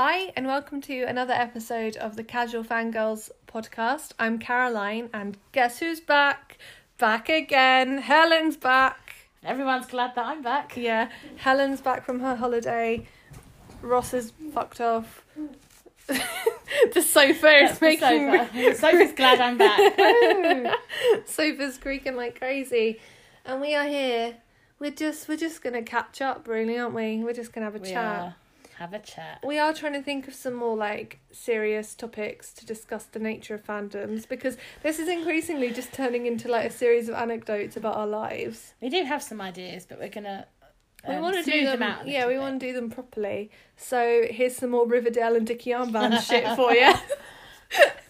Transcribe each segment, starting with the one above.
Hi, and welcome to another episode of the Casual Fangirls podcast. I'm Caroline, and guess who's back? Back again. Helen's back. Everyone's glad that I'm back. Yeah, Helen's back from her holiday. Ross is fucked off. the sofa is the making. sofa. The sofa's glad I'm back. Sofa's creaking like crazy, and we are here. We're just we're just gonna catch up, really, aren't we? We're just gonna have a we chat. are. Have a chat. We are trying to think of some more like serious topics to discuss the nature of fandoms because this is increasingly just turning into like a series of anecdotes about our lives. We do have some ideas, but we're gonna. Um, we want to do smooth them, out. yeah, we bit. want to do them properly. So here's some more Riverdale and Dickie Armband shit for you.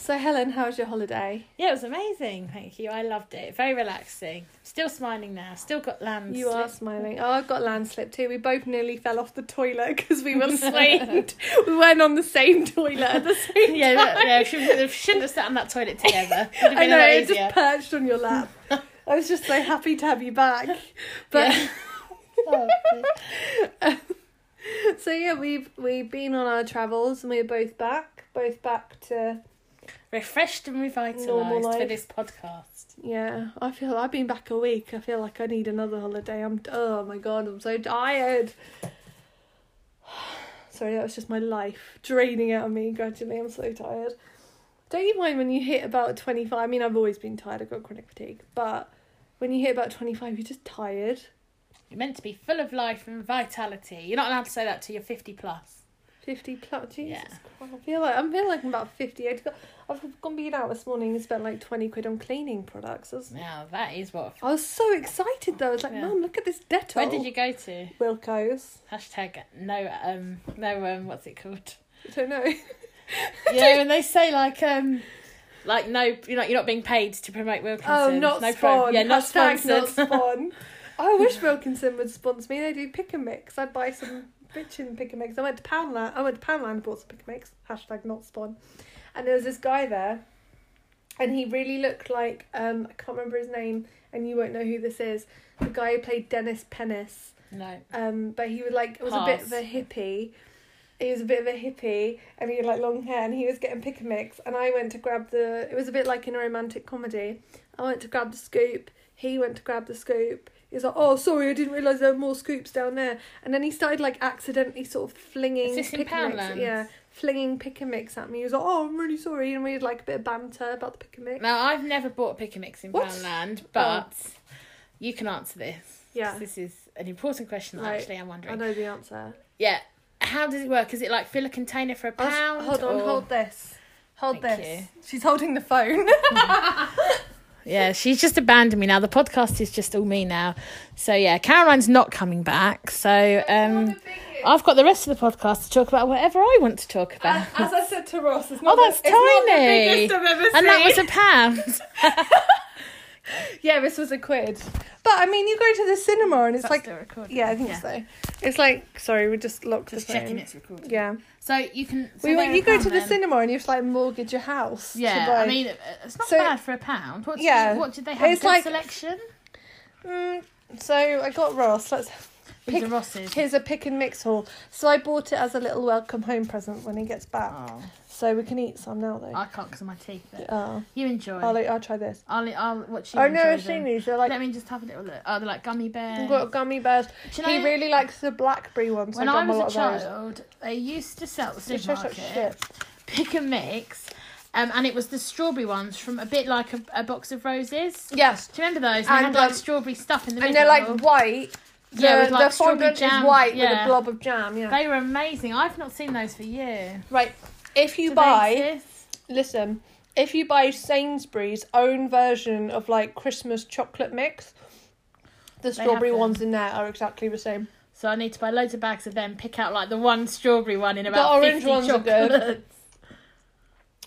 so Helen, how was your holiday? Yeah, it was amazing. Thank you. I loved it. Very relaxing. Still smiling now. Still got land. You are smiling. Oh, I've got landslip too. We both nearly fell off the toilet because we were swayed. we went on the same toilet at the same Yeah, time. that, yeah. Shouldn't, shouldn't have sat on that toilet together. I know, it just perched on your lap. I was just so happy to have you back. But Yeah. Oh, so yeah, we've we've been on our travels and we're both back. Both back to refreshed and revitalised for this podcast. yeah. I feel I've been back a week. I feel like I need another holiday. I'm oh my god, I'm so tired. Sorry, that was just my life draining out of me gradually. I'm so tired. Don't you mind when you hit about 25? I mean, I've always been tired. I've got chronic fatigue. But when you hit about 25, you're just tired. You're meant to be full of life and vitality. You're not allowed to say that to your 50 plus. 50 plus. Jesus Yeah. Christ. I feel like I'm feeling like I'm about 58. I've gone been out this morning and spent like 20 quid on cleaning products. Was, Now, that is what. I was so excited though. I was like, Yeah. Mum, look at this Dettol. Where did you go to? Wilko's. Hashtag no um no um what's it called? I don't know. Know when they say like um like no you're not you're not being paid to promote Wilkinson. Oh, not no spawn. yeah, not Hashtag sponsored. Not spawn. I wish Wilkinson would sponsor me. They do pick and mix. I'd buy some bitchin' pick and mix. I went to Poundland. I went to Poundland and bought some pick and mix. Hashtag not spawn. And there was this guy there, and he really looked like um I can't remember his name, and you won't know who this is. The guy who played Dennis Pennis. no. Um, but he was like it was a bit of a hippie. He was a bit of a hippie, and he had like long hair, and he was getting pick and mix. And I went to grab the. It was a bit like in a romantic comedy. I went to grab the scoop. He went to grab the scoop. He was like, "Oh, sorry, I didn't realise there were more scoops down there." And then he started like accidentally sort of flinging Is this in pick and mix. Poundland? Yeah, flinging pick and mix at me. He was like, "Oh, I'm really sorry," and we had like a bit of banter about the pick and mix. Now I've never bought a pick and mix in What? Poundland, oh. but you can answer this. Yeah. This is an important question that Right. actually I'm wondering. I wondering. know the answer. Yeah. How does it work? Is it like fill a container for a I'll s- pound? Hold on, or- hold this. Hold Thank this. She's holding the phone. Yeah, she's just abandoned me now. The podcast is just all me now. So yeah, Caroline's not coming back. So um I've got the rest of the podcast to talk about whatever I want to talk about. As, as I said to Ross, it's not Oh, that's the, it's not the tiny. biggest I've ever and that was a pound. yeah, this was a quid. But I mean, you go to the cinema and it's like, recording. yeah, I think so. It's like, sorry, we just locked Just the phone. checking it's recording. Yeah, So you can. So we they're went. a You go pound to the then. cinema and you have to like mortgage your house. to Yeah, buy- I mean, it's not So- bad for a pound. What? Yeah. What did they have? It's Good like- selection. Mm, so I got Ross. Let's. These pick- are Ross's. Here's a pick and mix haul. So I bought it as a little welcome home present when he gets back. Oh, So we can eat some now though. I can't because of my teeth. But Oh, you enjoy. I'll, I'll try this. I'll, I'll watch you. I've never enjoy seen these. They're like Let me just have a little look. Oh, they're like gummy bears. We've got gummy bears. Do you he know- really likes the blackberry ones. When I, got I a lot was a of those. child, they used to sell at the It tastes like supermarket shit. pick and mix, um, and it was the strawberry ones from a bit like a, a box of roses. Yes, Do you remember those? They And, had like um, strawberry stuff in the middle. and middle. they're like white. The, Yeah, with, like, the strawberry fondant jam. is white with a blob of jam. Yeah. They were amazing. I've not seen those for years. right. If you buy, listen, if you buy Sainsbury's own version of like Christmas chocolate mix, the strawberry them. ones in there are exactly the same. So I need to buy loads of bags of them. Pick out like the one strawberry one in about The orange 50 ones are good.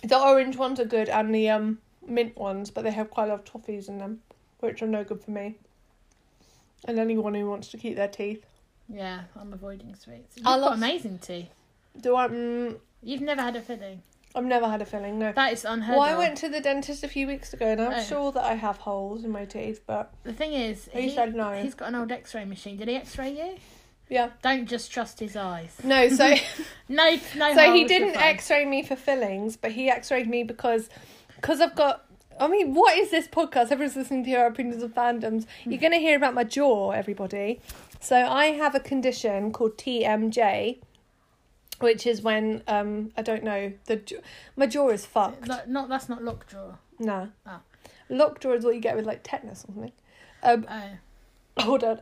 The orange ones are good and the um mint ones, but they have quite a lot of toffees in them, which are no good for me. And anyone who wants to keep their teeth. Yeah, I'm avoiding sweets. You've I got love- amazing teeth. Do I? Mm, You've never had a filling. I've never had a filling. No. That is unheard Well, I of. went to the dentist a few weeks ago, and I'm Oh. sure that I have holes in my teeth. But The thing is, He said no. He's got an old X-ray machine. Did he X-ray you? Yeah. Don't just trust his eyes. No, so No, no. so he holes, didn't fine. X-ray me for fillings, but he X-rayed me because because I've got. I mean, what is this podcast? Everyone's listening to our opinions of fandoms. You're going to hear about my jaw, everybody. So I have a condition called TMJ, which is when um I don't know the my jaw is fucked. No, not that's not lockjaw. Nah. Oh. Lockjaw is what you get with like tetanus or something. Um, Oh, hold on.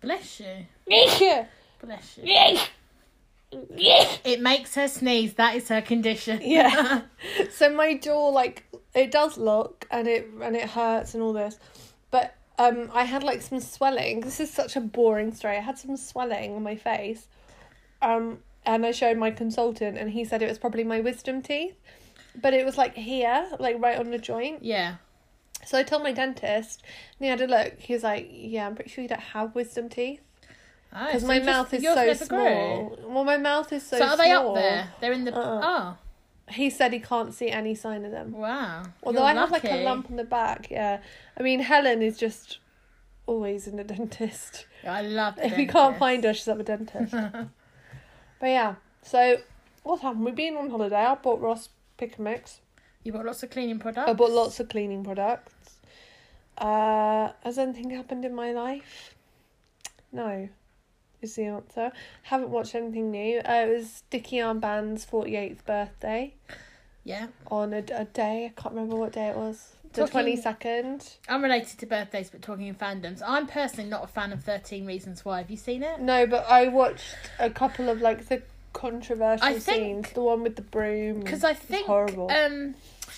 bless you, yeah. bless you. It makes her sneeze. That is her condition. Yeah. so my jaw like it does look and it and it hurts and all this. But um I had like some swelling. This is such a boring story. I had some swelling on my face. Um and I showed my consultant and he said it was probably my wisdom teeth. But it was like here, like right on the joint. yeah. So I told my dentist and he had a look. He was like, Yeah, I'm pretty sure you don't have wisdom teeth. Ah, oh, Because so my you just- mouth is so grew. small. Well my mouth is so So, are they small. up there? They're in the. Uh-uh. Ah. He said he can't see any sign of them. Oh, wow. Although You're I have like a lump on the back, yeah. I mean, Helen is just always in the dentist. I love. If you can't find her, she's at the dentist. but yeah, so what happened? We've been on holiday. I bought Ross pick and mix. You bought lots of cleaning products. I bought lots of cleaning products. Uh, has anything happened in my life? No, is the answer. Haven't watched anything new. Uh, it was Dickie Armband's 48th birthday Yeah. on a, a day. I can't remember what day it was. The 22nd. I'm related to birthdays, but talking in fandoms. I'm personally not a fan of Thirteen Reasons Why. Have you seen it? No, but I watched a couple of like the controversial I think- scenes. The one with the broom. Because I think horrible. um,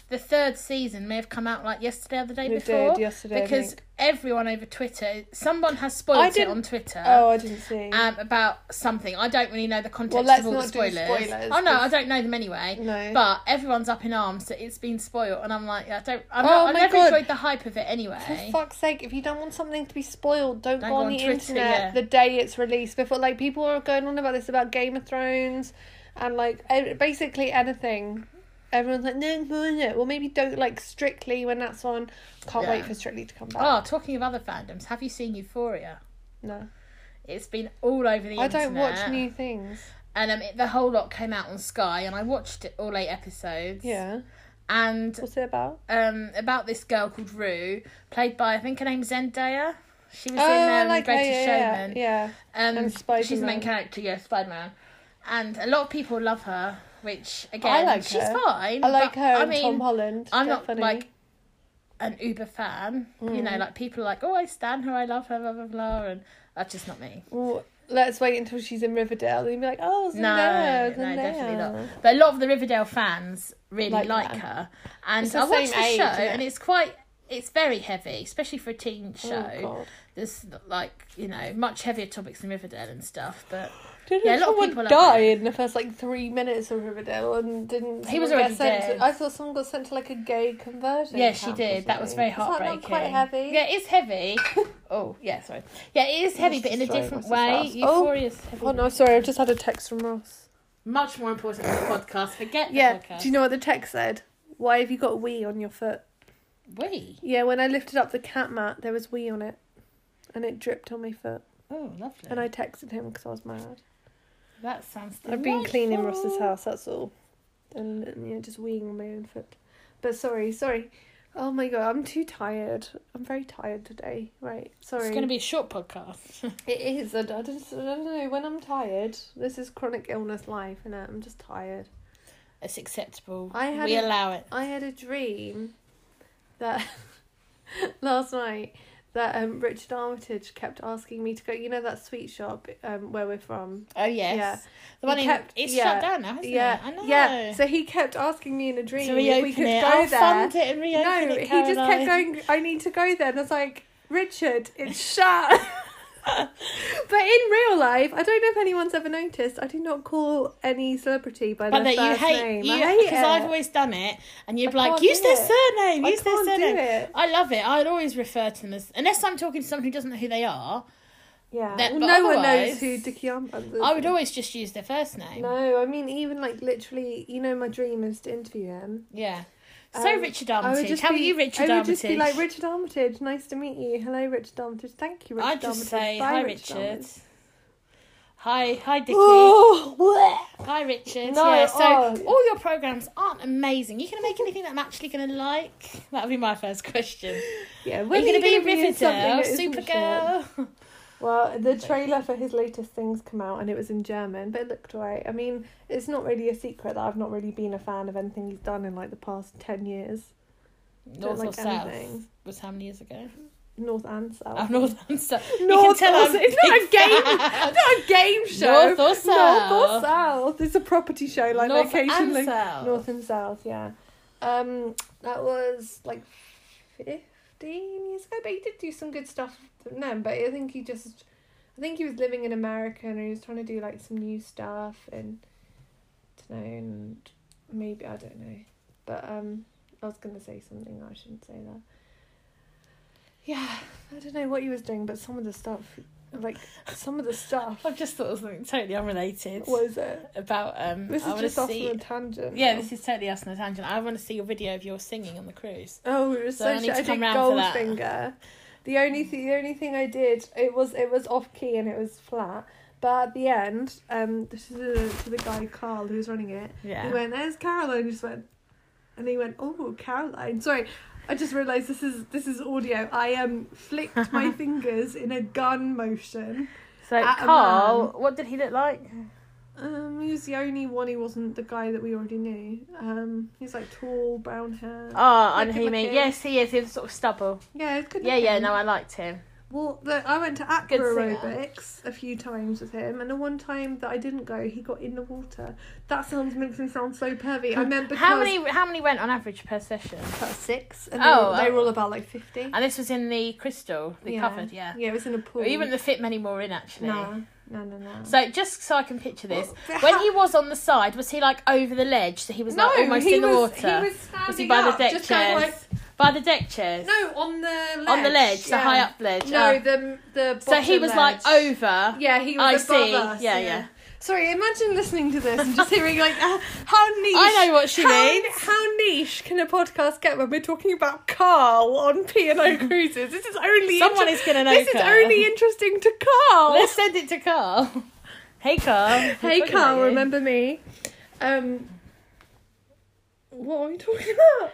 the third season may have come out like yesterday or the day It before. did yesterday. I because everyone over Twitter, someone has spoiled it on Twitter. Oh, I didn't see. Um, about something. I don't really know the context Well, let's of all not the do spoilers. spoilers, Oh no, I don't know them anyway. no. But everyone's up in arms that it's been spoiled, and I'm like, I don't. I'm Oh not, I my never God. enjoyed the hype of it anyway. For fuck's sake, if you don't want something to be spoiled, don't, Don't go on the Twitter, internet yeah. the day it's released. Before, like, people are going on about this about Game of Thrones and, like, basically anything. Everyone's like, no, no, no. Well, maybe don't, like, Strictly when that's on. Can't Yeah. wait for Strictly to come back. Oh, talking of other fandoms, have you seen Euphoria? No. It's been all over the I internet. don't watch new things. And um, it, the whole lot came out on Sky, and I watched it all eight episodes. Yeah. And What's it about? um, about this girl called Rue, played by I think her name's Zendaya. She was oh, in I um, like her, Greatest yeah, Showman. yeah, yeah. Um, And she's the main Spider-Man. character, yeah, Spider Man. And a lot of people love her, which again, I like she's her. fine. I like but, her I and mean, Tom Holland. I'm They're not funny. like an uber fan. You know, Mm. like people are like, oh, I stand her, I love her, blah blah blah, and that's just not me. Well, let's wait until she's in Riverdale. You'll be like, oh, No, Zendaya, no, definitely not. But a lot of the Riverdale fans really Like like, her. and I watched the age, show, and it's quite. It's very heavy, especially for a teen Oh, show. God. There's like you know much heavier topics than Riverdale and stuff, but Didn't Yeah, a lot of people love die in the first like three minutes of Riverdale and didn't? He was already sent dead. To, I thought someone got sent to like a gay conversion. yeah, she camp or did. That was something. very Is that heartbreaking. not quite heavy. Yeah, it is heavy. oh yeah, sorry. Yeah, it is heavy, but in a destroy different way. house. Oh. Heavy. Oh no, sorry, I've just had a text from Ross. Much more important than the podcast. Forget the Yeah, podcast. do you know what the text said? Why have you got wee on your foot? We. Yeah, when I lifted up the cat mat, there was wee on it, and it dripped on my foot. Oh, lovely. And I texted him because I was mad. That sounds. I've been cleaning Ross's house, that's all. And, and yeah, just weeing on my own foot. But sorry, sorry. Oh my god, I'm too tired. I'm very tired today. Right, sorry. It's going to be a short podcast. It is. I, I, just, I don't know. When I'm tired, this is chronic illness life, and I'm just tired. it's acceptable. I had we a- allow it. I had a dream that last night that um, Richard Armitage kept asking me to go. You know that sweet shop um, where we're from. Oh yes. Yeah. The one He in, kept- it's yeah, shut down now, hasn't yeah, it? I know. yeah. So he kept asking me in a dream if we could it. go I'll there. fund it and reopen no, it. he just kept going. I need to go there, and I was like, Richard, it's shut. but in real life, I don't know if anyone's ever noticed. I do not call any celebrity by But their that you first hate, name. you, I hate because. I've always done it, and you'd I be like, use their it. surname, I use their surname. it. I love it. I'd always refer to them as, unless I'm talking to someone who doesn't know who they are, Yeah. That- well, no one knows who Dickie Armband is. I would always just use their first name. No, I mean even like literally, you know, my dream is to interview him. Yeah. So Um, Richard Armitage, how are be- you, Richard I would Armitage? just be like Richard Armitage. Nice to meet you. Hello, Richard Armitage. Thank you, Richard I'd just Armitage. say Bye, hi, Richard. Armitage." Hi, hi, Dickie. Oh. Hi, Richard. No, yeah, so oh. all your programs aren't amazing. You gonna make anything that I'm actually gonna like? That'll be my first question. yeah, Are when you gonna be in Riverdale, something that isn't shit? Supergirl? Well, the trailer for his latest things come out and it was in German, but it looked right. I mean, it's not really a secret that I've not really been a fan of anything he's done in like the past ten years. North or like South? anything. Was how many years ago? North and South. Oh, North and South. North you can tell or South. It's not a game. It's not a game show. North or South. North or South? South. It's a property show, like North location. and South. North and South, yeah. Um, that was like fifteen years ago, but he did do some good stuff then. But I think he just, I think he was living in America and he was trying to do like some new stuff and, I know, and maybe I don't know, but um, I was gonna say something. I shouldn't say that. Yeah, I don't know what he was doing, but some of the stuff, like some of the stuff. I've just thought of something totally unrelated What is it? about um. This I is just off see. on a tangent. Yeah, this is totally us on a tangent. I want to see your video of your singing on the cruise. Oh, it was So so, I need to I come did round for that. Goldfinger. The only thing, the only thing I did, it was it was off key and it was flat. But at the end, um, this is to the guy Carl who was running it. Yeah. He went, "There's Caroline." He just went, and he went, "Oh, Caroline." Sorry, I just realised this is this is audio. I um flicked my fingers in a gun motion. So At a Carl, man. what did he look like? Um, he was the only one. He wasn't the guy that we already knew. Um, he's like tall, brown hair. Oh, I know Like who you mean. Yes, he is. He was sort of stubble. yeah, it's good. Yeah, yeah. No, I liked him. Well, I went to aqua Good singer. aerobics a few times with him, and the one time that I didn't go, he got in the water. That sounds makes me sound so pervy. I meant because How many? How many went on average per session? About six, and Oh, they, were, they oh. were all oh. about like fifty. And this was in the crystal, the covered. Yeah. yeah, it was in a pool. You wouldn't have fit many more in actually. no, no, no, no. So just so I can picture this, Well, when he was on the side, was he like over the ledge? So he was like almost in the water. He was standing Was he by up, the deck just going chairs? like By the deck chairs. no on the ledge. on the ledge, the yeah. high up ledge. No, Oh. the the. so he was ledge. like over. Yeah, he was I above see. us. Yeah, yeah. Sorry, imagine listening to this and just hearing like uh, how niche. I know what she how, means. How niche can a podcast get when we're talking about Carl on P and O cruises? This is only Someone inter- is gonna know This Carl. is only interesting to Carl. Let's send it to Carl. Hey Carl. hey Carl, remember me? Um, what are we talking about?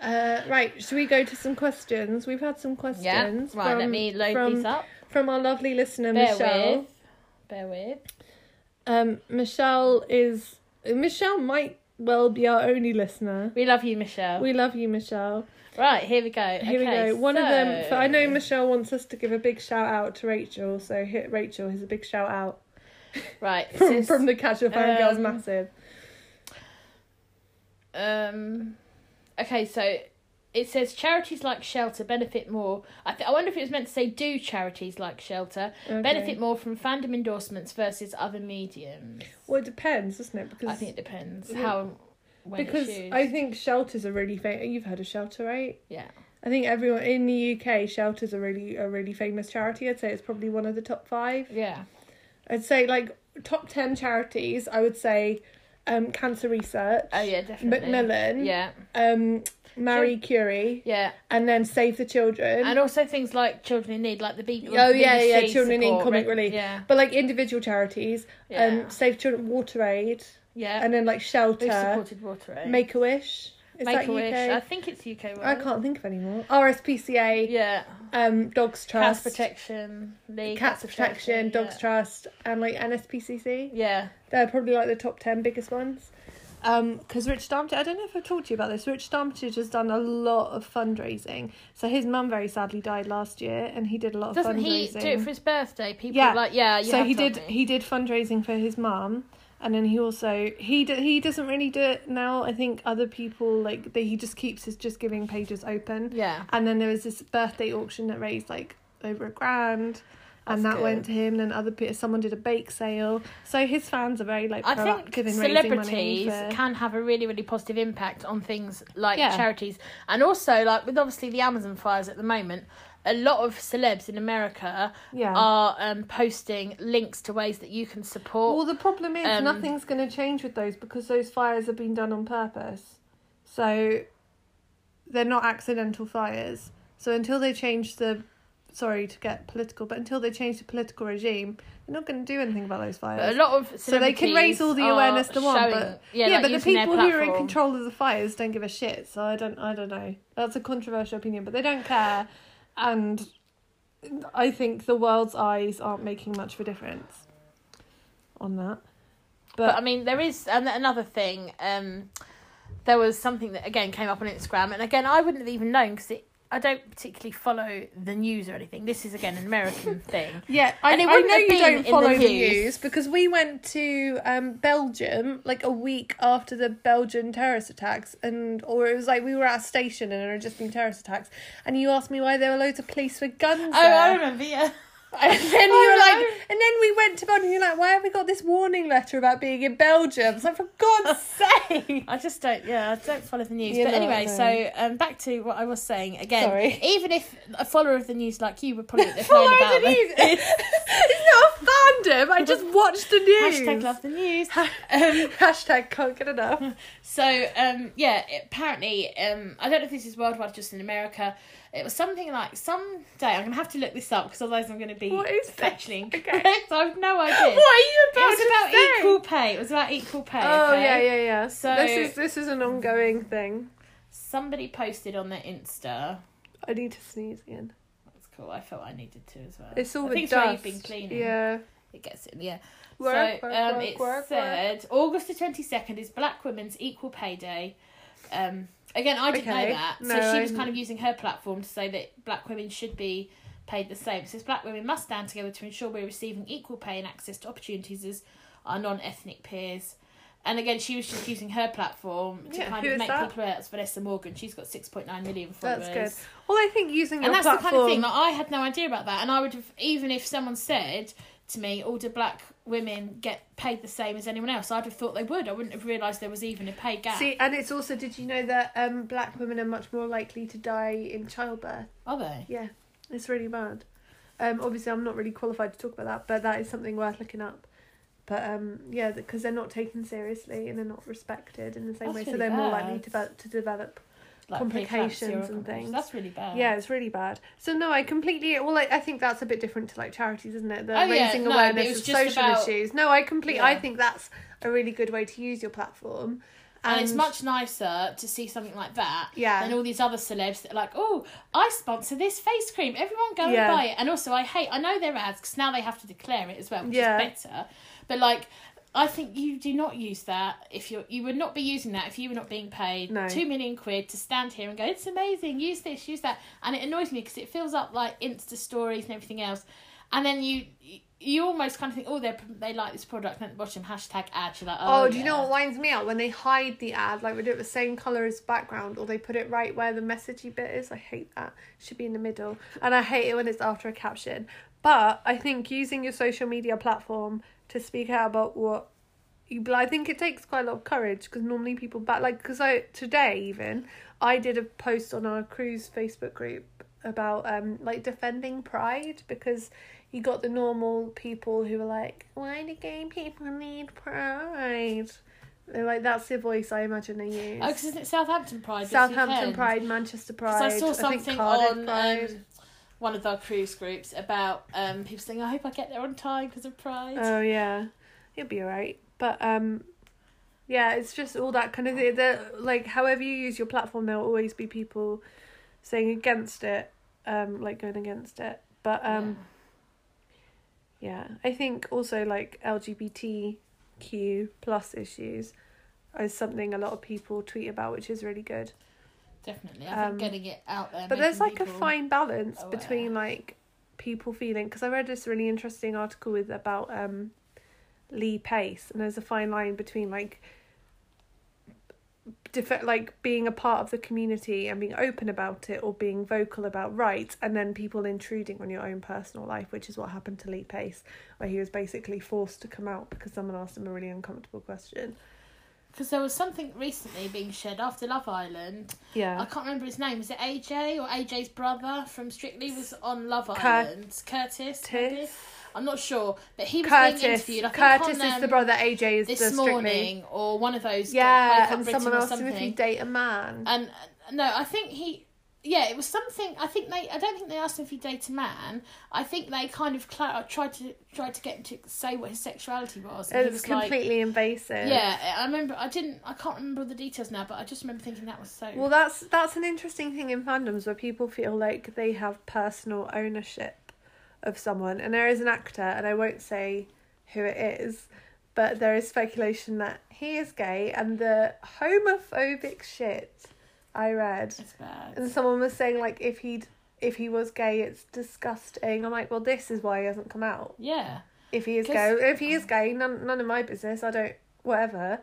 Uh, right, should we go to some questions? We've had some questions. Yeah. Right. from, let me load from, these up. from our lovely listener Bear Michelle. with. Bear with. Um, Michelle is Michelle might well be our only listener. We love you, Michelle. We love you, Michelle. Right, here we go. Here Okay, we go. One of them. so- I know Michelle wants us to give a big shout out to Rachel, so hit Rachel. Here's a big shout out Right. from says, from the Casual Fangirls um, Massive. um. Okay, so it says charities like Shelter benefit more. I th- I wonder if it was meant to say do charities like Shelter Okay. benefit more from fandom endorsements versus other mediums. Well, it depends, doesn't it? Because I think it depends Yeah. how when because. I think shelters are really famous. You've heard of Shelter, right? yeah. I think everyone in the UK, Shelter's are really a really famous charity. I'd say it's probably one of the top five. Yeah. I'd say like top ten charities. I would say, um, Cancer Research, Oh yeah, definitely. Macmillan, Yeah. um, Marie Curie, Yeah. and then Save the Children. And also things like children in need, like the B. Oh, yeah, yeah, BBC Children in Need, Comic? Relief. Yeah. but like individual charities, Yeah. um, Save Children, Water Aid, yeah. and then like We've supported Water Aid. Make a Wish. Is Make a Wish. UK? I think it's UK. I can't think of any more. RSPCA, Yeah. um, Dogs Trust. Cats Protection League. Cats Protection, Dogs yeah. Trust, and like NSPCC. Yeah. They're probably like the top ten biggest ones. Um, because Rich Armitage, I don't know if I've talked to you about this. Rich Armitage has done a lot of fundraising. So his mum very sadly died last year, and he did a lot of fundraising. Doesn't he fundraising. do it for his birthday? People Yeah. like, yeah. You so have he did me. he did fundraising for his mum and then he also he d- he doesn't really do it now i think other people like they, he just keeps his just giving pages open Yeah. and then there was this birthday auction that raised like over a grand and that went to him and then other people someone did a bake sale so his fans are very like I think in raising money celebrities for- can have a really, really positive impact on things like Yeah. charities, and also like with obviously the Amazon fires at the moment. A lot of celebs in America yeah are um, posting links to ways that you can support. well the problem is um, nothing's going to change with those because those fires have been done on purpose so they're not accidental fires so until they change the sorry to get political but until they change the political regime They're not going to do anything about those fires. But a lot of so they can raise all the awareness are they want, but yeah, yeah, like but the people who are in control of the fires don't give a shit. So I don't, I don't know. That's a controversial opinion, but they don't care, and I think the world's eyes aren't making much of a difference on that. But, But, I mean, there is an- another thing. Um, there was something that again came up on Instagram, and again, I wouldn't have even known because I don't particularly follow the news or anything. This is again an American thing. yeah, I, and it I know you don't the follow the news. news because we went to um, Belgium like a week after the Belgian terrorist attacks, and or it was like we were at a station and there had just been terrorist attacks, and you asked me why there were loads of police with guns. Oh, there. I remember. Yeah. And then you were like, and then we went to Belgium. And you're like, why have we got this warning letter about being in Belgium? It's like, for God's sake! I just don't. Yeah, I don't follow the news. You but anyway, no. so um, back to what I was saying again. Sorry. Even if a follower of the news like you would probably Follow about the news. it's not a fandom. I just watched the news. Hashtag love the news. Um, Hashtag can't get enough. So um, yeah, apparently um, I don't know if this is worldwide, just in America. It was something like some day. I'm gonna have to look this up because otherwise I'm gonna be What is factually Okay. incorrect. I have no idea. What are you about? It was about say? equal pay. It was about equal pay. Oh okay? yeah, yeah, yeah. So- this is this is an ongoing thing. Somebody posted on their Insta. I need to sneeze again. That's cool. I felt I needed to as well. It's all I the think it's dust. where you've been cleaning. Yeah. It gets in. Yeah. Work, so work, um, work, it said August the twenty second is Black Women's Equal Pay Day. Um, again, I didn't Okay. know that, No, so she was kind of using her platform to say that Black women should be paid the same. It says Black women must stand together to ensure we're receiving equal pay and access to opportunities as our non ethnic peers. And again, she was just using her platform to Yeah, kind of make that? people aware. It's Vanessa Morgan. She's got six point nine million followers. That's good. Well, I think using And that's platform. the kind of thing. Like, I had no idea about that, and I would have even if someone said to me, "Oh, do black women get paid the same as anyone else?" I'd have thought they would. I wouldn't have realised there was even a pay gap. See, and it's also. Did you know that um, black women are much more likely to die in childbirth? Are they? Yeah, it's really bad. Um, obviously, I'm not really qualified to talk about that, but that is something worth looking up. But um, yeah, because they're not taken seriously and they're not respected in the same That's way, so they're more likely to develop, to develop. Like Complications and things. That's really bad. Yeah, it's really bad. So no, I completely. Well, I, I think that's a bit different to like charities, isn't it? The Oh, yeah, raising no, it awareness was of just social about- issues. No, I completely. I think that's a really good way to use your platform. And, it's much nicer to see something like that Yeah. than all these other celebs that are like, oh, I sponsor this face cream. Everyone go Yeah. and buy it. And also, I hate, I know they're ads because now they have to declare it as well, which Yeah. is better. But like, I think you do not use that if you're, you would not be using that if you were not being paid No. two million quid to stand here and go, it's amazing, use this, use that. And it annoys me because it fills up like Insta stories and everything else. And then you, you almost kind of think, oh, they they like this product, and at the bottom hashtag ad. You're like, oh, Oh, do you know what winds me out when they hide the ad, like we do it the same color as background, or they put it right where the messagey bit is? I hate that. Should be in the middle, and I hate it when it's after a caption. But I think using your social media platform to speak out about what you, but I think it takes quite a lot of courage because normally people back like because I today even I did a post on our cruise Facebook group about um like defending pride because you got the normal people who are like, why do gay people need pride? They're like, that's the voice I imagine they use. Oh, because isn't it Southampton Pride? Southampton Pride, Manchester Pride. I saw something Cardiff on Pride. um, one of our cruise groups about um, people saying, "I hope I get there on time because of Pride." Oh yeah, you'll be alright. But um, yeah, it's just all that kind of thing. The like, however you use your platform, there'll always be people saying against it, um, like going against it. But um, yeah, I think also like LGBTQ plus issues is something a lot of people tweet about, which is really good. Definitely. I um, think getting it out there. But there's like a fine balance aware. between like people feeling because I read this really interesting article with about um Lee Pace and there's a fine line between like def- like being a part of the community and being open about it or being vocal about rights and then people intruding on your own personal life which is what happened to Lee Pace where he was basically forced to come out because someone asked him a really uncomfortable question. Because there was something recently being shared after Love Island. Yeah. I can't remember his name. Was it AJ or AJ's brother from Strictly was on Love Cur- Island? Curtis. maybe? Curtis, I'm not sure, but he was being Curtis, interviewed. I think Curtis on, is um, the brother. AJ is the this Strictly. morning or one of those. Yeah, and someone him if he'd date a man. And uh, no, I think he yeah, it was something. I think they. I don't think they asked him if he dated a man. I think they kind of cla uh, tried to tried to get him to say what his sexuality was. and It was was like- completely invasive. yeah, I remember. I didn't. I can't remember the details now, but I just remember thinking that was so. Well, that's that's an interesting thing in fandoms where people feel like they have personal ownership of someone, and there is an actor, and I won't say who it is, but there is speculation that he is gay, and the homophobic shit I read, it's bad. and someone was saying like if he'd if he was gay, it's disgusting. I'm like, well, this is why he hasn't come out. Yeah, If he is gay, if he is gay, none none of my business. I don't whatever.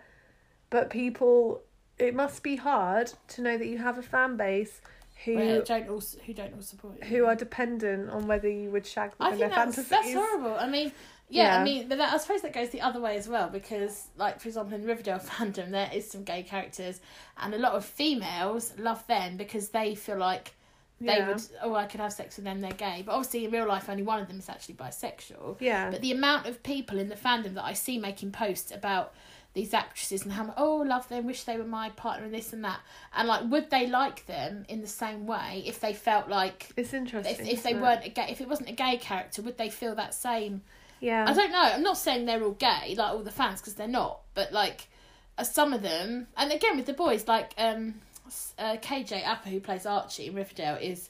But people, it must be hard to know that you have a fan base who don't all who don't all support you. who are dependent on whether you would shag them I in think their that's, fantasies. that's horrible. I mean, yeah, Yeah. I mean, but that, I suppose that goes the other way as well because, like, for example, in Riverdale fandom, there is some gay characters, and a lot of females love them because they feel like they Yeah. would, oh, I could have sex with them, they're gay. But obviously, in real life, only one of them is actually bisexual. Yeah, But the amount of people in the fandom that I see making posts about these actresses and how oh, love them, wish they were my partner, and this and that, and like, would they like them in the same way if they felt like it's interesting. if, if they it? weren't a gay, if it wasn't a gay character, would they feel that same? Yeah, I don't know. I'm not saying they're all gay, like all the fans, because they're not. But like, uh, some of them, and again with the boys, like um, uh, KJ Apa, who plays Archie in Riverdale, is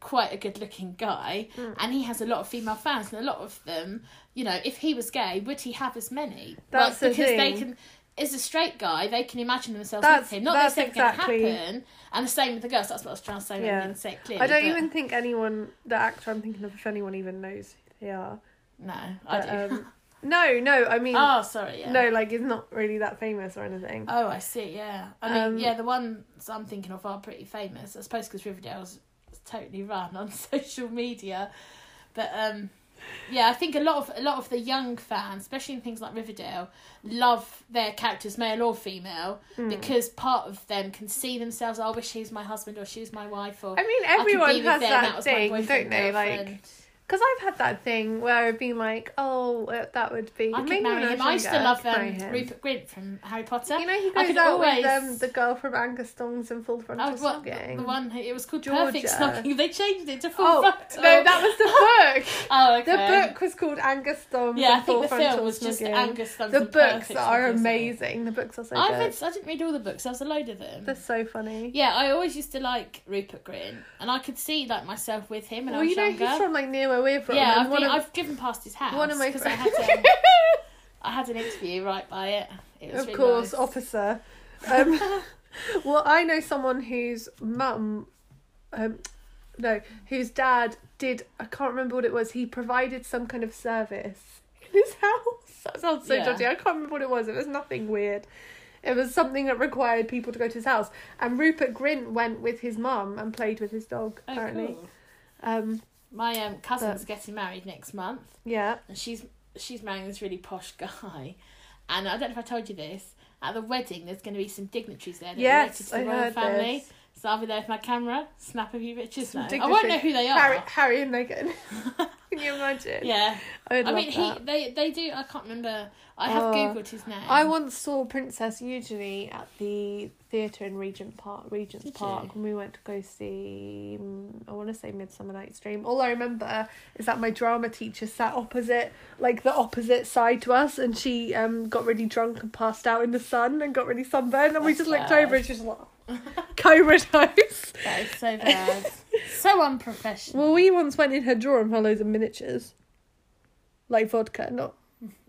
quite a good-looking guy, Hmm. and he has a lot of female fans, and a lot of them, you know, if he was gay, would he have as many? That's the like, because they can. As a straight guy, they can imagine themselves That's- with him. Not that's that exactly- going to happen. And the same with the girls. That's what I was trying to say. Yeah. Yeah. didn't say it clearly. I don't but- even think anyone, the actor I'm thinking of, if anyone even knows who they are. No, I But, do. um, no, no, I mean, oh, sorry. Yeah. no, like it's not really that famous or anything. Oh, I see. Yeah. I mean, Um, yeah, the ones I'm thinking of are pretty famous. I suppose because Riverdale's totally run on social media, but um, yeah, I think a lot of a lot of the young fans, especially in things like Riverdale, love their characters, male or female, Hmm. because part of them can see themselves. "Oh, I wish he was my husband or she was my wife, or I mean, everyone with has them, that, thing, don't they? Like, girlfriend." Because I've had that thing where I've been like, oh, uh, that would be. I could marry him. I used to love um. Rupert Grint from Harry Potter. You know, he I goes could out always- with um, the girl from Angus Thongs and Full Frontal Oh, what, Snogging. the one it was called Georgia. Perfect Snogging. They changed it to full Oh, frontal. no, that was the book. Oh, okay. The book was called Angus Thongs Yeah, I and think Full the Frontal film was just Snogging. Angus The and books are amazing. The books are so I good. read, I didn't read all the books. There was a load of them. They're so funny. Yeah, I always used to like Rupert Grint, and I could see like myself with him when well, I was you know, younger. he's from like near we're from. yeah, I've, been, of, I've driven past his house one of my because I friends. had um, I had an interview right by it. It was of really course, nice. officer. Um, well, I know someone whose mum, um, no, whose dad did. I can't remember what it was. He provided some kind of service in his house. That sounds so Yeah. dodgy. I can't remember what it was. It was nothing weird. It was something that required people to go to his house. And Rupert Grint went with his mum and played with his dog. Oh, apparently, cool. um, My um, cousin's getting married next month, yeah. and she's she's marrying this really posh guy. And I don't know if I told you this. At the wedding, there's going to be some dignitaries there that Yes, to the I royal heard family. this. So I'll be there with my camera, snap a few pictures. I won't know who they are. Harry, Harry and Meghan. Can you imagine? Yeah, I'd I mean, that. he they they do. I can't remember. I have Oh. googled his name. I once saw Princess Eugenie at the theatre in Regent Park, Regent's Did Park, you? when we went to go see. mm, I want to say Midsummer Night's Dream. All I remember is that my drama teacher sat opposite, like the opposite side to us, and she um got really drunk and passed out in the sun and got really sunburned, and we That's just looked bad. over and she was like, comatose. That is so bad. so unprofessional. Well, we once went in her drawer and found loads of miniatures, like vodka, not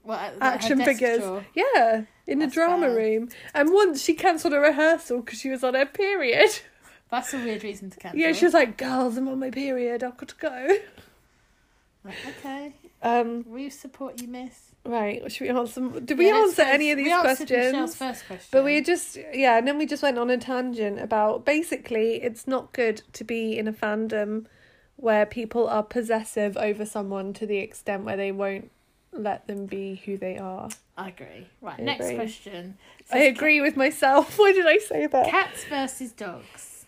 Well, at- at her action figures. drawer. Yeah, in the drama bad. room. And once she cancelled a rehearsal because she was on her period. That's a weird reason to cancel. Yeah, she was like, "Girls, I'm on my period. I've got to go." Like, okay. Um, We support you, Miss. Right. Should we answer? Did we Yeah, answer go- any of these we answered Michelle's questions? first question. But we just yeah, and then we just went on a tangent about basically it's not good to be in a fandom where people are possessive over someone to the extent where they won't let them be who they are. I agree. Right, I next agree. question. I Says agree with myself. Why did I say that? Cats versus dogs.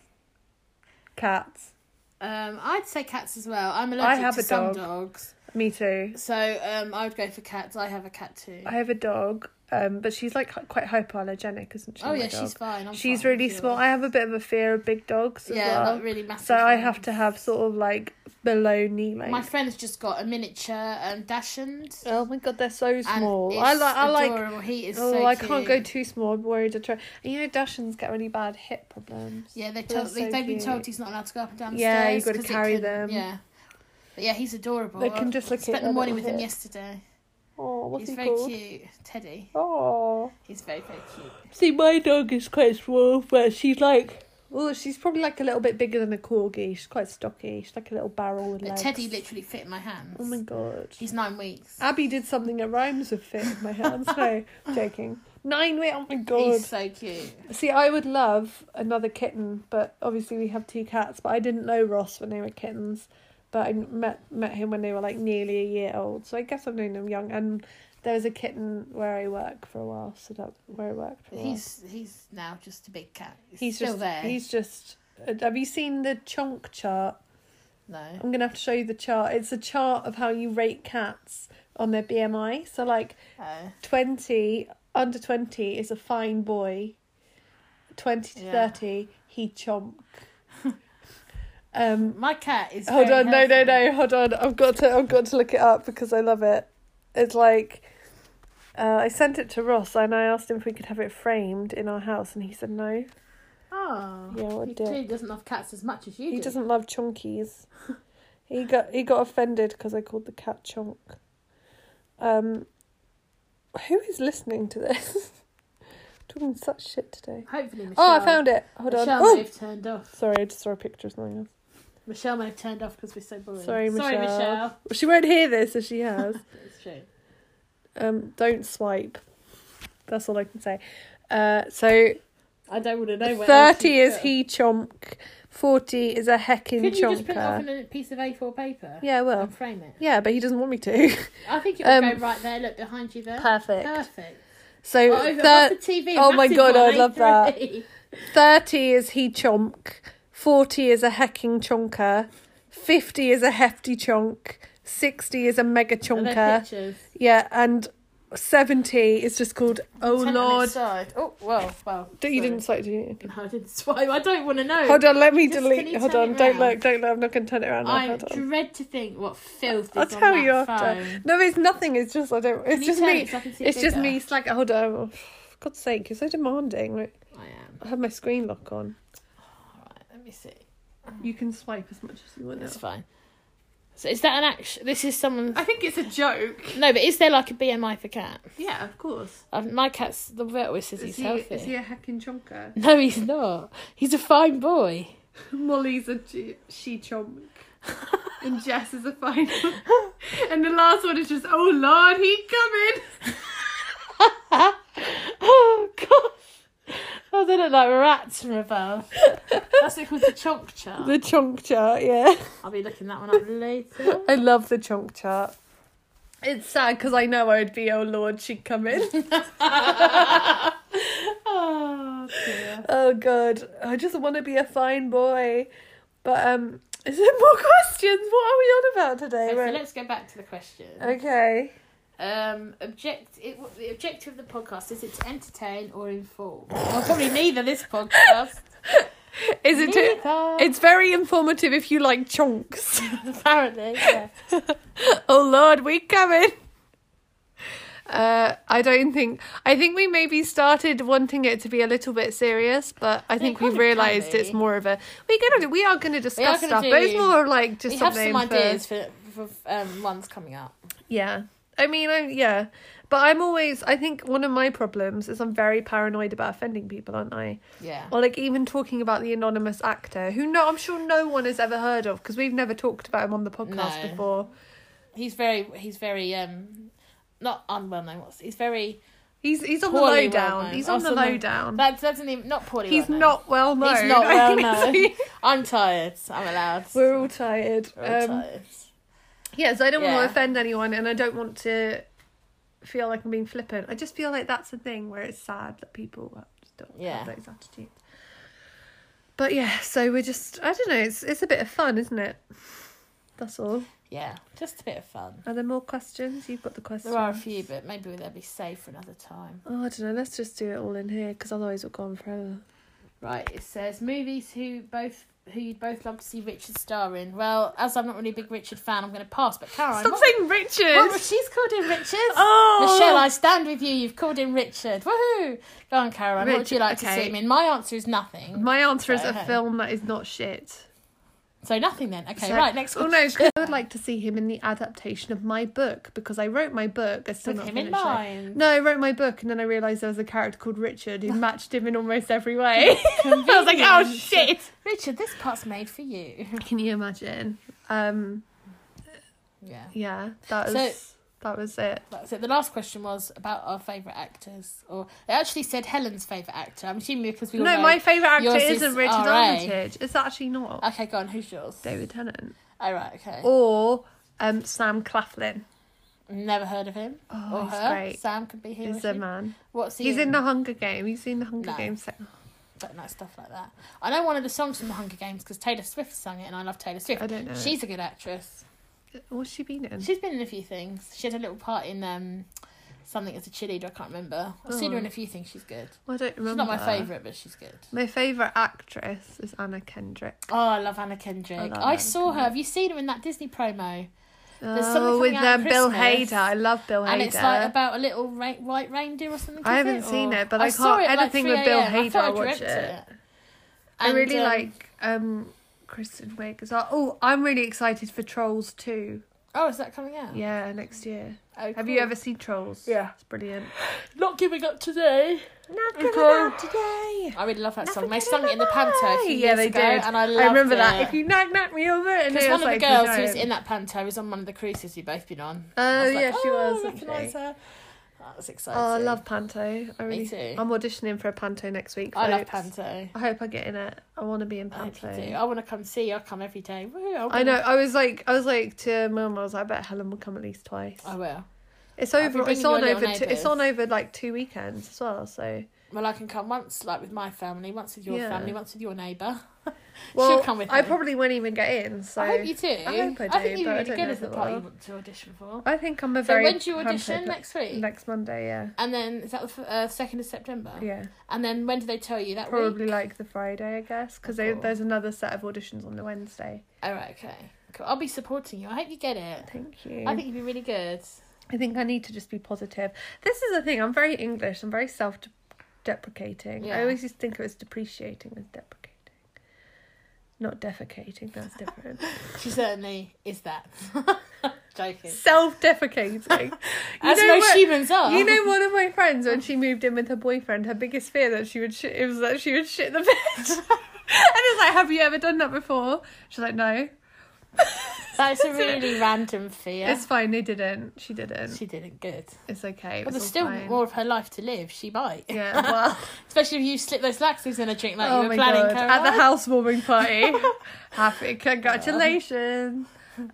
Cats. Um, I'd say cats as well. I'm allergic I have to a some dog. dogs, Me too. so um, I would go for cats. I have a cat too. I have a dog Um, but she's like quite hypoallergenic, isn't she? Oh yeah, dog? she's fine. I'm She's fine really small. I have a bit of a fear of big dogs as yeah, well. really massive. so I have to have sort of like below knee length. My friend's just got a miniature um, Dachshund. oh my god, they're so small. I like. I like. He is Oh, so I can't go too small. I'm worried to try. And you know, Dachshunds get really bad hip problems. Yeah, they They're told, so they, they've been told he's not allowed to go up and down the Yeah, stairs. you've 'cause it carry can- them. Yeah. But yeah, he's adorable. They can just I look at spent the morning with him yesterday. Oh, what's he's he very called? cute. Teddy. Oh. He's very, very cute. See, my dog is quite small, but she's like. Oh, she's probably like a little bit bigger than a corgi. She's quite stocky. She's like a little barrel with But legs. Teddy literally fit in my hands. Oh my god. He's nine weeks. Abby did something that rhymes with fit in my hands. No, joking. Nine weeks. Oh my god. He's so cute. See, I would love another kitten, but obviously we have two cats. But I didn't know Ross when they were kittens, but I met met him when they were like nearly a year old. So I guess I've known them young. And there was a kitten where I work for a while. So that where I worked for a while. He's he's now just a big cat. He's, he's still just there. he's just. uh, Have you seen the chonk chart? no. I'm gonna have to show you the chart. It's a chart of how you rate cats on their BMI. So like Uh, 20 under 20 is a fine boy 20 to Yeah. 30 he chomp um my cat is. hold on no no no hold on i've got to i've got to look it up because i love it it's like uh, i sent it to ross and i asked him if we could have it framed in our house and he said no Oh. Yeah, what he clearly doesn't love cats as much as you do. he do. doesn't love chunkies he got he got offended because i called the cat chunk um who is listening to this talking such shit today Hopefully, Michelle. Oh, I found it. Hold on. Michelle Oh, turned off. sorry, I just saw a picture of something else. Michelle might have turned off because we're so boring. Sorry, Michelle. Sorry, Michelle. Well, she won't hear this if she has. it's true. Um, don't swipe. That's all I can say. Uh, so I don't want to know. Thirty is he chomp. Forty is a heckin' Could you just put it off on a piece of A4 paper? Yeah, I will. And frame it. Yeah, but he doesn't want me to. I think it'll um, go right there. Look behind you there. Perfect. Perfect. So oh, over, thir- TV, oh my god, I'd love that. Thirty is he chomp. 40 is a hecking chunker, 50 is a hefty chunk, 60 is a mega chunker. Yeah, and 70 is just called Oh Lord. Oh, well, well. You didn't swipe, did you? No, I didn't swipe. I don't want to know. Hold on, let me just, delete. Hold on, don't look, don't look. I'm not going to turn it around. I dread to think what filth I'll tell you after. Phone. No, it's nothing. It's just, I don't. It's just me. It's just me. It's like, hold on. Oh, God's sake, you're so demanding. I am. I have my screen lock on. Me see. You can swipe as much as you want. That's fine. So is that an action? This is someone. I think it's a joke. No, but is there like a BMI for cats? Yeah, of course. Um, my cat's the vet always says he's healthy. is he a heckin' chonker? No, he's not. He's a fine boy. Molly's a g- she chonk. and Jess is a fine one. And the last one is just, oh Lord, he coming. oh gosh. Oh, they look like rats from above. That's it called the chonk chart. The chonk chart, yeah. I'll be looking that one up later. I love the chonk chart. It's sad because I know I'd be, oh Lord, she'd come in. oh dear. oh God, I just want to be a fine boy. But um, is there more questions? What are we on about today? Okay, so let's go back to the question. Okay. Um, object. It, the objective of the podcast is it to entertain or inform? Well, probably neither. This podcast. Is it? Too, it's very informative if you like chunks. apparently. Yeah. oh Lord, we coming. Uh, I don't think. I think we maybe started wanting it to be a little bit serious, but I think we've realised it's more of a. We gonna we are gonna discuss gonna stuff, but it's more like just we have something some for- ideas for, for um, ones coming up. Yeah. I mean, I yeah, but I'm always. I think one of my problems is I'm very paranoid about offending people, aren't I? Yeah. Or like even talking about the anonymous actor, who no, I'm sure no one has ever heard of because we've never talked about him on the podcast No. before. He's very. He's very. Um, not unwell known. What's he's very. He's he's on the lowdown. well-known. He's on the Also lowdown. That doesn't even not poorly. He's well-known. not well known. He's not well known. I'm tired. I'm allowed. We're all tired. We're all Um, tired. Yeah, so I don't want to offend anyone, and I don't want to feel like I'm being flippant. I just feel like that's the thing where it's sad that people just don't Yeah. have those attitudes. But yeah, so we're just I don't know. It's it's a bit of fun, isn't it? That's all. Yeah, just a bit of fun. Are there more questions? You've got the questions. There are a few, but maybe they'll be safe for another time. Oh, I don't know. Let's just do it all in here because otherwise we'll go on forever. Right, it says movies who both who you'd both love to see Richard star in. Well, as I'm not really a big Richard fan, I'm going to pass. But Caroline, Stop what, saying Richard. what- she's called him Richard. oh, Michelle, I stand with you. You've called him Richard. Woohoo! Go on, Caroline. what would you Richard, like to see him in? My answer is nothing. My answer is a ahead. film that is not shit. So nothing then. Okay, So- right. Next Oh one. no, I would like to see him in the adaptation of my book because I wrote my book. I still With not him in finished it. No, I wrote my book and then I realised there was a character called Richard who matched him in almost every way. I was like, oh shit. Richard, this part's made for you. Can you imagine? Um, Yeah. yeah, that So- was that was it. That's it. The last question was about our favourite actors, or they actually said Helen's favourite actor. I'm assuming because we all No, my favourite actor isn't is Richard RA. Armitage. It's actually not Okay, go on. Who's yours? David Tennant Oh right, okay. or um, Sam Claflin. Never heard of him Oh, or her. great. Sam could be here. He's a man. What's he? He's in the Hunger Games. He's seen the Hunger No. But no stuff like that. I know one of the songs from the Hunger Games because Taylor Swift sung it, and I love Taylor Swift. I don't know. She's a good actress. What's she been in? She's been in a few things. She had a little part in um something as a cheerleader. I can't remember. I've seen her in Oh. a few things. She's good. I don't remember. She's not my favourite, but she's good. My favourite actress is Anna Kendrick. Oh, I love Anna Kendrick. I I, Anna saw her. Have you seen her in that Disney promo? There's something Oh, with um, Bill Hader. I love Bill Hader. And it's like about a little ra- white reindeer or something. I haven't it? seen it, but I saw can't- it anything with Bill Hader, I I'd watch dreamt it. I really um, like um, Kristen Wiig as well. Oh, I'm really excited for Trolls 2. Oh, is that coming out? Yeah, next year. Oh, Have you ever seen Trolls? Yeah. It's brilliant. Not giving up today. Not giving gonna up today. I really love that song. They sung it in the panto a few Yeah, years they ago, did. and I loved I remember it. that. If you knock knock me over, and Because one of the girls who was in that panto was on one of the cruises we've both been on. Oh, was like, yeah, she oh, was, I recognise her. That was exciting. Oh, I love Panto. I really, too. I'm auditioning for a Panto next week. I love folks. panto. I hope I get in it. I want to be in I hope Panto. you do. I want to come see you. I'll come every day. Woo, I'll I be know. I was like, I was like to mum. I was like, I bet Helen will come at least twice. I will. It's I'll be over. It's bringing your on little over. Two, it's neighbours. on over like two weekends as well. So Well, I can come once, like with my family, once with your Yeah. family, once with your neighbour. well, She'll come with I me. probably won't even get in. So I hope you do. I hope I do, think you're but I really good as the I part you want to audition for. I think I'm a So very. when do you audition next week? Next Monday, yeah, And then is that the uh, second of September? yeah. And then when do they tell you that Probably week? like the Friday, I guess, because Cool. there's another set of auditions on the Wednesday. Oh right, okay. Cool. I'll be supporting you. I hope you get it. Thank you. I think you'd be really good. I think I need to just be positive. This is the thing. I'm very English. I'm very self-deprecating. Yeah. I always used to think it was depreciating as deprecating, not defecating. That's different. She certainly is that. Joking. Self-defecating. You As know most what? humans are. You know, one of my friends when she moved in with her boyfriend, her biggest fear that she would shit it was that she would shit the bed. and it's like, have you ever done that before? She's like, no. That's a really random fear. It's fine. They didn't. She didn't. She didn't good. It's okay. But It's there's still fine. more of her life to live. She might. Yeah. Well. Especially if you slip those laxatives in a drink like oh you were planning. god! At the housewarming party. Happy congratulations.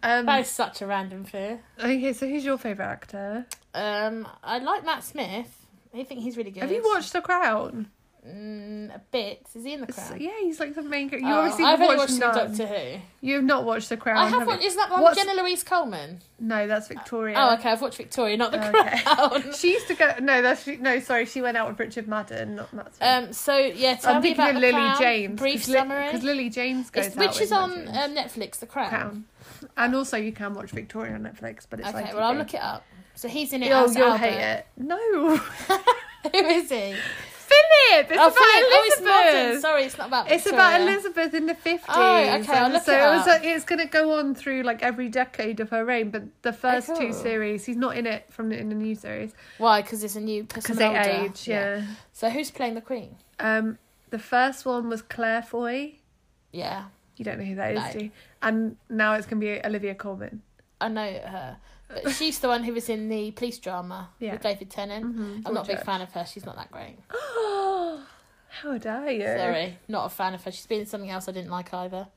Um, That is such a random fear. okay, so who's your favourite actor? Um, I like Matt Smith. I think he's really good. Have you watched The Crown? Mm, a bit? Is he in the crowd? yeah, he's like the main. character. You Oh, obviously I've watched watched none. Doctor Who. You've not watched The Crown. I have have watched. you? Is that one What's- Jenna Louise Coleman? No, that's Victoria. Oh, okay. I've watched Victoria, not the Okay. Crown. She used to go. No, that's no. Sorry, she went out with Richard Madden, not Matt. Um. So yeah, tell I'm me thinking about of Lily Crown. James. Brief cause summary. Because Lily James goes It's- out which with is on um, Netflix. The Crown. Crown. And also, you can watch Victoria on Netflix, but it's Okay. like well, I'll look it up. So he's in it Oh, you'll Albert. hate it. No, Who is he? Philip. It's oh, about Philip. Oh, it's Elizabeth. modern. Sorry, it's not about. It's about Elizabeth in the fifties. Oh, okay, I'll look so it it was. up. It's going to go on through like every decade of her reign, but the first cool. two series, he's not in it from the, in the new series Why? Because it's a new person because they older. age. Yeah. So who's playing the Queen? Um, the first one was Claire Foy. Yeah, You don't know who that is, No. do you? And now it's going to be Olivia Colman. I know her. But she's the one who was in the police drama Yeah. with David Tennant. Mhm, I'm not a big fan of her. She's not that great. How dare you? Sorry, not a fan of her. She's been in something else I didn't like either.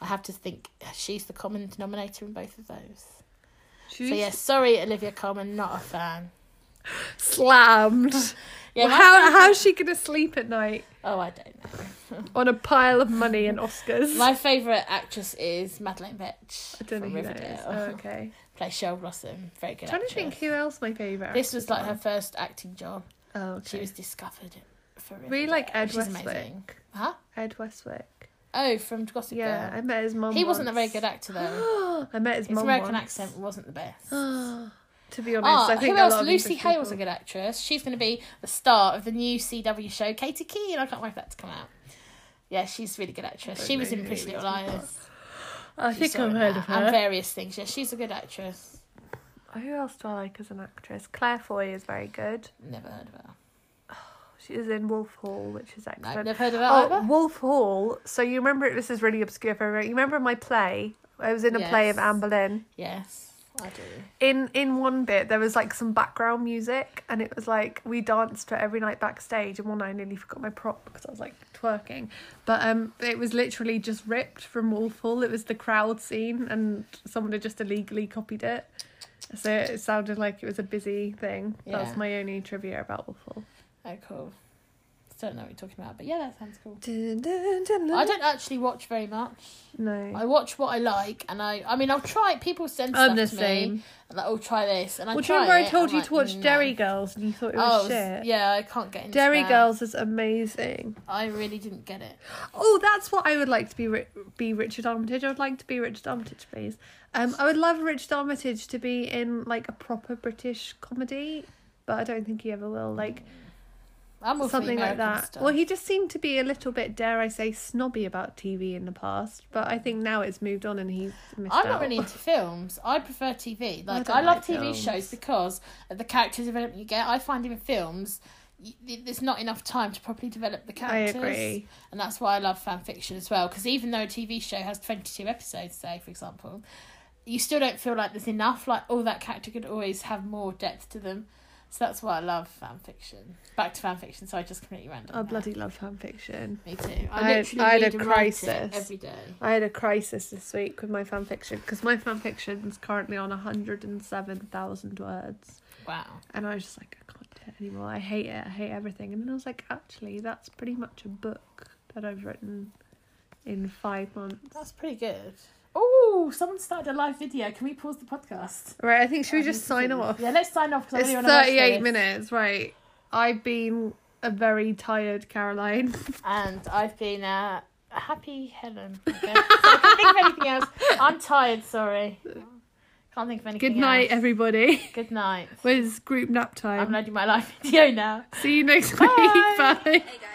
I have to think she's the common denominator in both of those. She's So yes, sorry, Olivia Colman, not a fan. slammed. Yeah, Yeah, my how how's she gonna sleep at night Oh, I don't know. on a pile of money and Oscars? My favourite actress is Madelaine Petsch I don't know who that is. Oh, okay. Plays Cheryl Blossom. Very good I'm trying actress. to think who else my favourite. This was like her first acting job. Oh, okay. She was discovered for really like Ed She's Westwick. amazing. Huh? Ed Westwick. Oh, from Gossip Girl. Yeah, I met his mum. He wasn't a very good actor though. I met his, His mum. American once. accent wasn't the best. to be honest, Ah, I think who a else? Lucy English Hale was a good actress. She's going to be the star of the new CW show Katy Keene. I can't wait for that to come out. Yeah, she's a really good actress. She was in Pretty Little Liars. I think I've heard that, of And her. various things. Yeah, she's a good actress. Who else do I like as an actress? Claire Foy is very good. Never heard of her. She is in Wolf Hall, which is No, excellent. never heard of her Oh, either. Wolf Hall. So you remember this is really obscure for everyone. You remember my play? I was in a play of Yes. Anne Boleyn. Yes, I do. In in one bit there was like some background music and it was like we danced for every night backstage and one night I nearly forgot my prop because I was like twerking. But um it was literally just ripped from Wolf Hall. It was the crowd scene and someone had just illegally copied it. So it sounded like it was a busy thing. Yeah. That's my only trivia about Wolf Hall. Oh, cool. Don't know what you're talking about, but yeah, that sounds cool. Dun, dun, dun, dun. I don't actually watch very much. No. I watch what I like, and I, I mean, I'll try. it. People send I'm stuff the to same. me, and like, oh, try this, and I Well, do try you remember I it, told I'm you like, to watch no. Derry Girls and you thought it Oh, was it was- shit? yeah, I can't get into Derry that. Girls is amazing. I really didn't get it. Oh, that's what I would like to be. Ri- be Richard Armitage. I would like to be Richard Armitage, please. Um, I would love Richard Armitage to be in like a proper British comedy, but I don't think he ever will. Like I'm all for something like that. Stuff. Well, he just seemed to be a little bit, dare I say, snobby about TV in the past. But I think now it's moved on and he's missed I'm out. not really into films. I prefer TV. Like don't I, love like TV films. shows because of the character development you get. I find in films there's not enough time to properly develop the characters. I agree. And that's why I love fan fiction as well. Because even though a TV show has 22 episodes, say, for example, you still don't feel like there's enough. Like, oh, that character could always have more depth to them. So that's why I love fan fiction. Back to fan fiction. So I just completely random. I now. bloody love fan fiction. Me too. I I, had- literally I had a crisis. every day. I had a crisis this week with my fan fiction because my fan fiction is currently on 107,000 words. Wow. And I was just like, I can't do it anymore. I hate it. I hate everything. And then I was like, actually, that's pretty much a book that I've written in five months. That's pretty good. Oh, someone started a live video. Can we pause the podcast? Right, I think, should we just sign off? Yeah, let's sign off because I It's really want to watch 38 this. minutes, right. I've been a very tired Caroline. And I've been uh, a happy Helen. Okay? so I can't think of anything else. I'm tired, sorry. Can't think of anything Good night, else. everybody. Good night. Where's group nap time? I'm time? loading my live video now. See you next Bye. week. Bye. Hey guys.